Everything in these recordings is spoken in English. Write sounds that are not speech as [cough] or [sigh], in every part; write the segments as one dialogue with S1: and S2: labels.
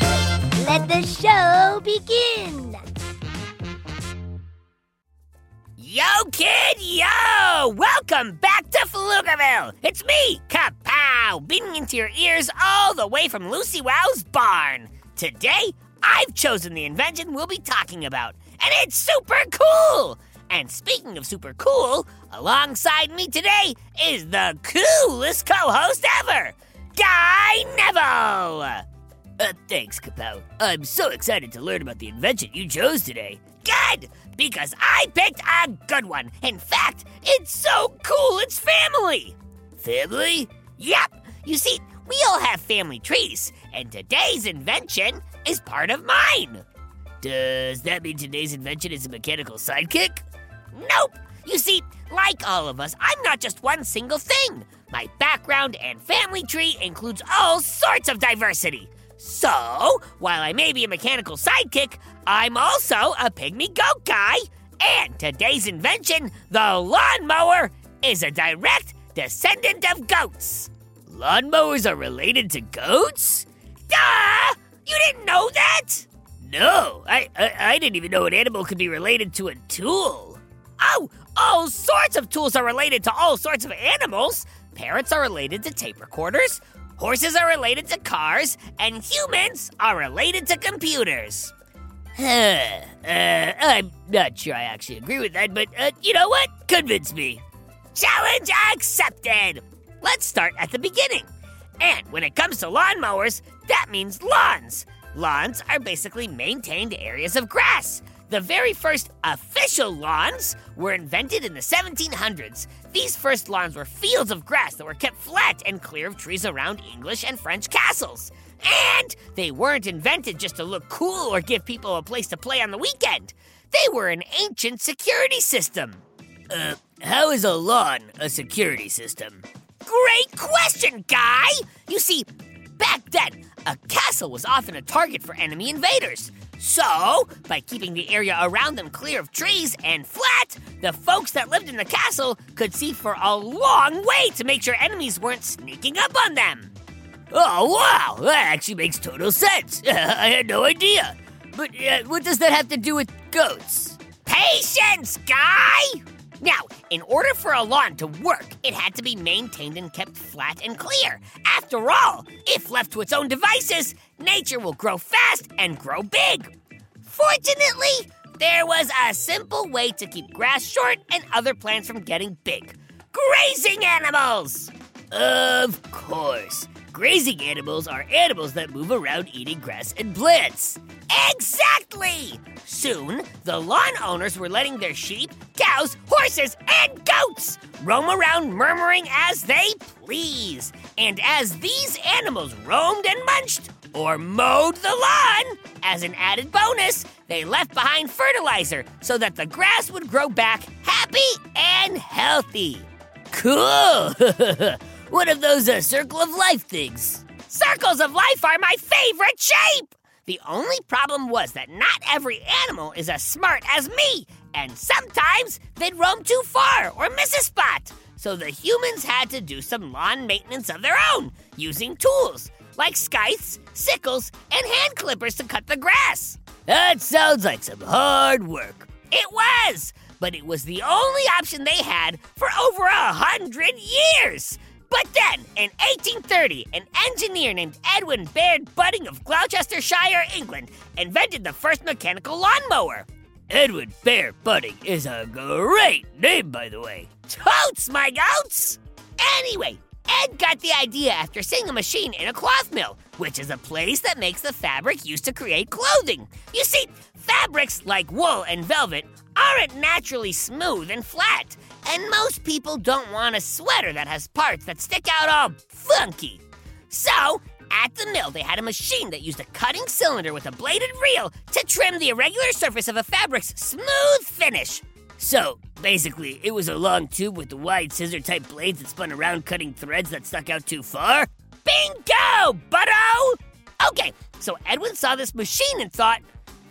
S1: Let the show begin.
S2: Yo, kid, yo! Welcome back to Pflugerville! It's me, Kapow, beaming into your ears all the way from Lucy Wow's barn. Today, I've chosen the invention we'll be talking about, and it's super cool! And speaking of super cool, alongside me today is the coolest co host ever, Guy Neville! Uh, thanks, Kapow. I'm so excited to learn about the invention you chose today. Good! Because I picked a good one. In fact, it's so cool it's family. Family? Yep. You see, we all have family trees, and today's invention is part of mine. Does that mean today's invention is a mechanical sidekick? Nope. You see, like all of us, I'm not just one single thing. My background and family tree includes all sorts of diversity. So, while I may be a mechanical sidekick, I'm also a pygmy goat guy. And today's invention, the lawnmower, is a direct descendant of goats. Lawnmowers are related to goats? Duh! You didn't know that? No, I, I, I didn't even know an animal could be related to a tool. Oh, all sorts of tools are related to all sorts of animals. Parrots are related to tape recorders, horses are related to cars, and humans are related to computers. [sighs] uh, I'm not sure I actually agree with that, but uh, you know what? Convince me. Challenge accepted! Let's start at the beginning. And when it comes to lawnmowers, that means lawns. Lawns are basically maintained areas of grass. The very first official lawns were invented in the 1700s. These first lawns were fields of grass that were kept flat and clear of trees around English and French castles. And they weren't invented just to look cool or give people a place to play on the weekend. They were an ancient security system. Uh, how is a lawn a security system? Great question, Guy! You see, back then, a castle was often a target for enemy invaders. So, by keeping the area around them clear of trees and flat, the folks that lived in the castle could see for a long way to make sure enemies weren't sneaking up on them. Oh, wow! That actually makes total sense. [laughs] I had no idea. But uh, what does that have to do with goats? Patience, Guy! Now, in order for a lawn to work, it had to be maintained and kept flat and clear. After all, if left to its own devices, nature will grow fast and grow big. Fortunately, there was a simple way to keep grass short and other plants from getting big grazing animals! Of course. Grazing animals are animals that move around eating grass and plants. Exactly! Soon, the lawn owners were letting their sheep, cows, horses, and goats roam around murmuring as they please. And as these animals roamed and munched, or mowed the lawn, as an added bonus, they left behind fertilizer so that the grass would grow back happy and healthy. Cool! [laughs] One of those uh, circle of life things. Circles of life are my favorite shape! The only problem was that not every animal is as smart as me, and sometimes they'd roam too far or miss a spot. So the humans had to do some lawn maintenance of their own, using tools like scythes, sickles, and hand clippers to cut the grass. That sounds like some hard work. It was, but it was the only option they had for over a hundred years. But then, in 1830, an engineer named Edwin Beard Budding of Gloucestershire, England, invented the first mechanical lawnmower. Edwin Beard Budding is a great name, by the way. Totes, my goats! Anyway, Ed got the idea after seeing a machine in a cloth mill, which is a place that makes the fabric used to create clothing. You see, fabrics like wool and velvet aren't naturally smooth and flat, and most people don't want a sweater that has parts that stick out all funky. So, at the mill, they had a machine that used a cutting cylinder with a bladed reel to trim the irregular surface of a fabric's smooth finish. So, basically, it was a long tube with wide scissor type blades that spun around cutting threads that stuck out too far. Bingo, butto! Okay, so Edwin saw this machine and thought,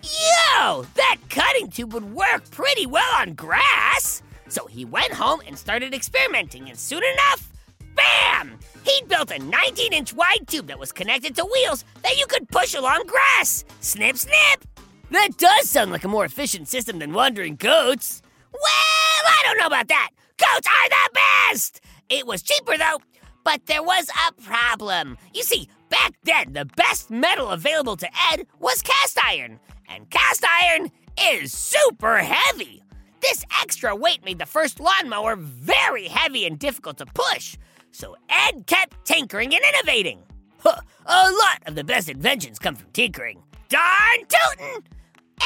S2: yo, that cutting tube would work pretty well on grass. So he went home and started experimenting, and soon enough, bam! He'd built a 19 inch wide tube that was connected to wheels that you could push along grass. Snip, snip! That does sound like a more efficient system than wandering goats. Well, I don't know about that. Goats are the best! It was cheaper though, but there was a problem. You see, back then, the best metal available to Ed was cast iron, and cast iron is super heavy. This extra weight made the first lawnmower very heavy and difficult to push, so Ed kept tinkering and innovating. Huh, a lot of the best inventions come from tinkering. Darn tootin'!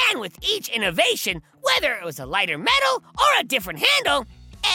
S2: And with each innovation, whether it was a lighter metal or a different handle,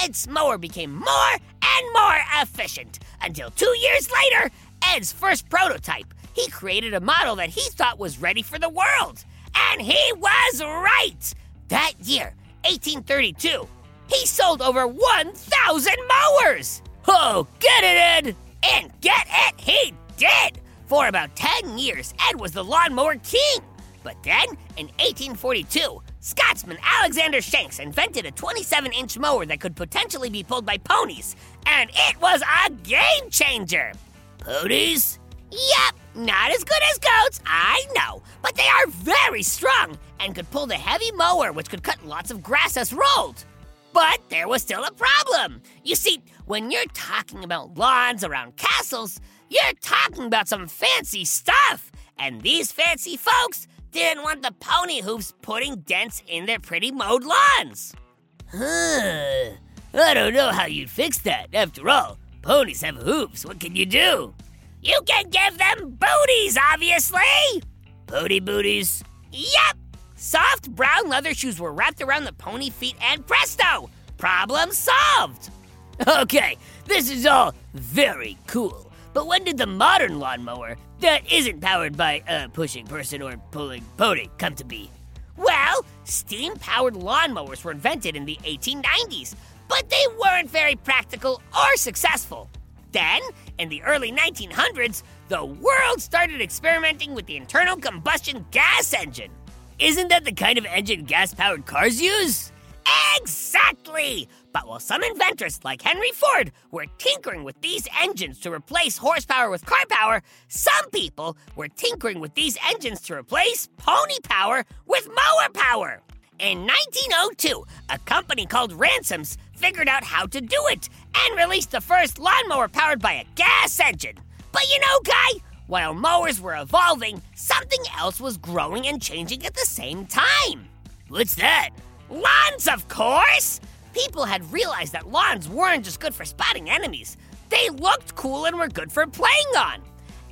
S2: Ed's mower became more and more efficient until two years later, Ed's first prototype, he created a model that he thought was ready for the world. And he was right! That year, 1832, he sold over 1,000 mowers! Oh, get it, Ed! And get it, he did! For about 10 years, Ed was the lawnmower king. But then, in 1842, Scotsman Alexander Shanks invented a 27 inch mower that could potentially be pulled by ponies, and it was a game changer. Ponies? Yep, not as good as goats, I know, but they are very strong and could pull the heavy mower, which could cut lots of grass as rolled. But there was still a problem. You see, when you're talking about lawns around castles, you're talking about some fancy stuff. And these fancy folks didn't want the pony hooves putting dents in their pretty mowed lawns. Huh. I don't know how you'd fix that. After all, ponies have hooves. What can you do? You can give them booties, obviously! Pony booties? Yep! Soft brown leather shoes were wrapped around the pony feet, and presto! Problem solved! Okay, this is all very cool. But when did the modern lawnmower, that isn't powered by a pushing person or pulling pony, come to be? Well, steam powered lawnmowers were invented in the 1890s, but they weren't very practical or successful. Then, in the early 1900s, the world started experimenting with the internal combustion gas engine. Isn't that the kind of engine gas powered cars use? Exactly! But while some inventors, like Henry Ford, were tinkering with these engines to replace horsepower with car power, some people were tinkering with these engines to replace pony power with mower power. In 1902, a company called Ransomes figured out how to do it and released the first lawnmower powered by a gas engine. But you know, Guy, while mowers were evolving, something else was growing and changing at the same time. What's that? Lawns, of course! People had realized that lawns weren't just good for spotting enemies, they looked cool and were good for playing on.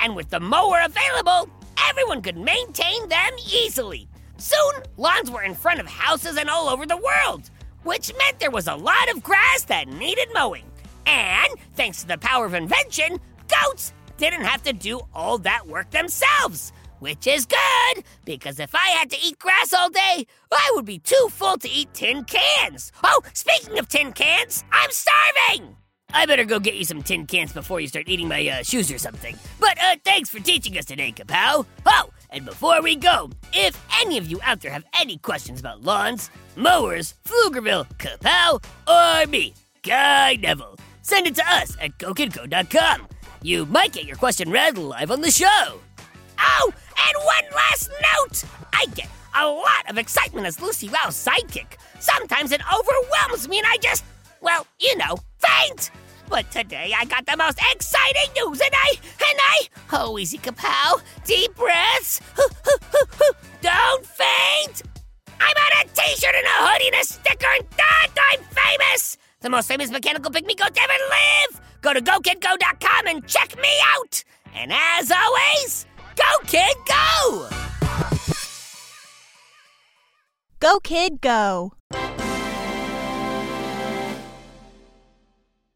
S2: And with the mower available, everyone could maintain them easily. Soon, lawns were in front of houses and all over the world, which meant there was a lot of grass that needed mowing. And thanks to the power of invention, goats didn't have to do all that work themselves. Which is good, because if I had to eat grass all day, I would be too full to eat tin cans. Oh, speaking of tin cans, I'm starving! I better go get you some tin cans before you start eating my uh, shoes or something. But uh, thanks for teaching us today, Kapow. Oh, and before we go, if any of you out there have any questions about lawns, mowers, Pflugerville, Kapow, or me, Guy Neville, send it to us at GoKidGo.com. You might get your question read live on the show. Oh, and one last note! I get a lot of excitement as Lucy Wow's sidekick. Sometimes it overwhelms me and I just, well, you know, faint! But today I got the most exciting news and I, and I, oh, easy kapow, deep breaths, [laughs] don't faint! I'm on a t-shirt and a hoodie and a sticker and that I'm famous! The most famous mechanical pygmy goat to ever live! Go to GoKidGo.com and check me out! And as always, Go, kid, go!
S3: Go, kid, go!